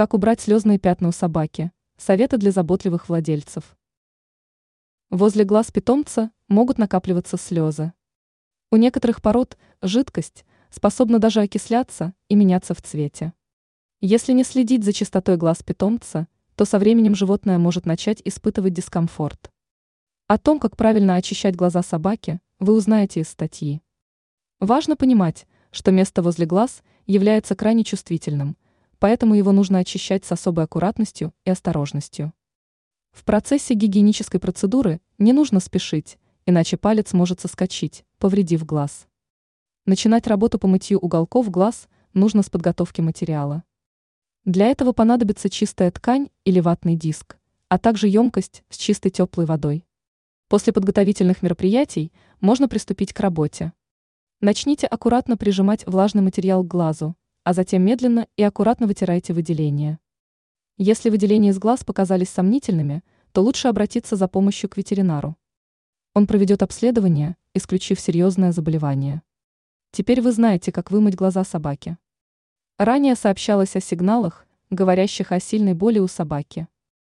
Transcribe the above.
Как убрать слезные пятна у собаки? Советы для заботливых владельцев. Возле глаз питомца могут накапливаться слезы. У некоторых пород жидкость способна даже окисляться и меняться в цвете. Если не следить за чистотой глаз питомца, то со временем животное может начать испытывать дискомфорт. О том, как правильно очищать глаза собаки, вы узнаете из статьи. Важно понимать, что место возле глаз является крайне чувствительным, поэтому его нужно очищать с особой аккуратностью и осторожностью. В процессе гигиенической процедуры не нужно спешить, иначе палец может соскочить, повредив глаз. Начинать работу по мытью уголков глаз нужно с подготовки материала. Для этого понадобится чистая ткань или ватный диск, а также емкость с чистой теплой водой. После подготовительных мероприятий можно приступить к работе. Начните аккуратно прижимать влажный материал к глазу, а затем медленно и аккуратно вытирайте выделения. Если выделения из глаз показались сомнительными, то лучше обратиться за помощью к ветеринару. Он проведет обследование, исключив серьезное заболевание. Теперь вы знаете, как вымыть глаза собаки. Ранее сообщалось о сигналах, говорящих о сильной боли у собаки.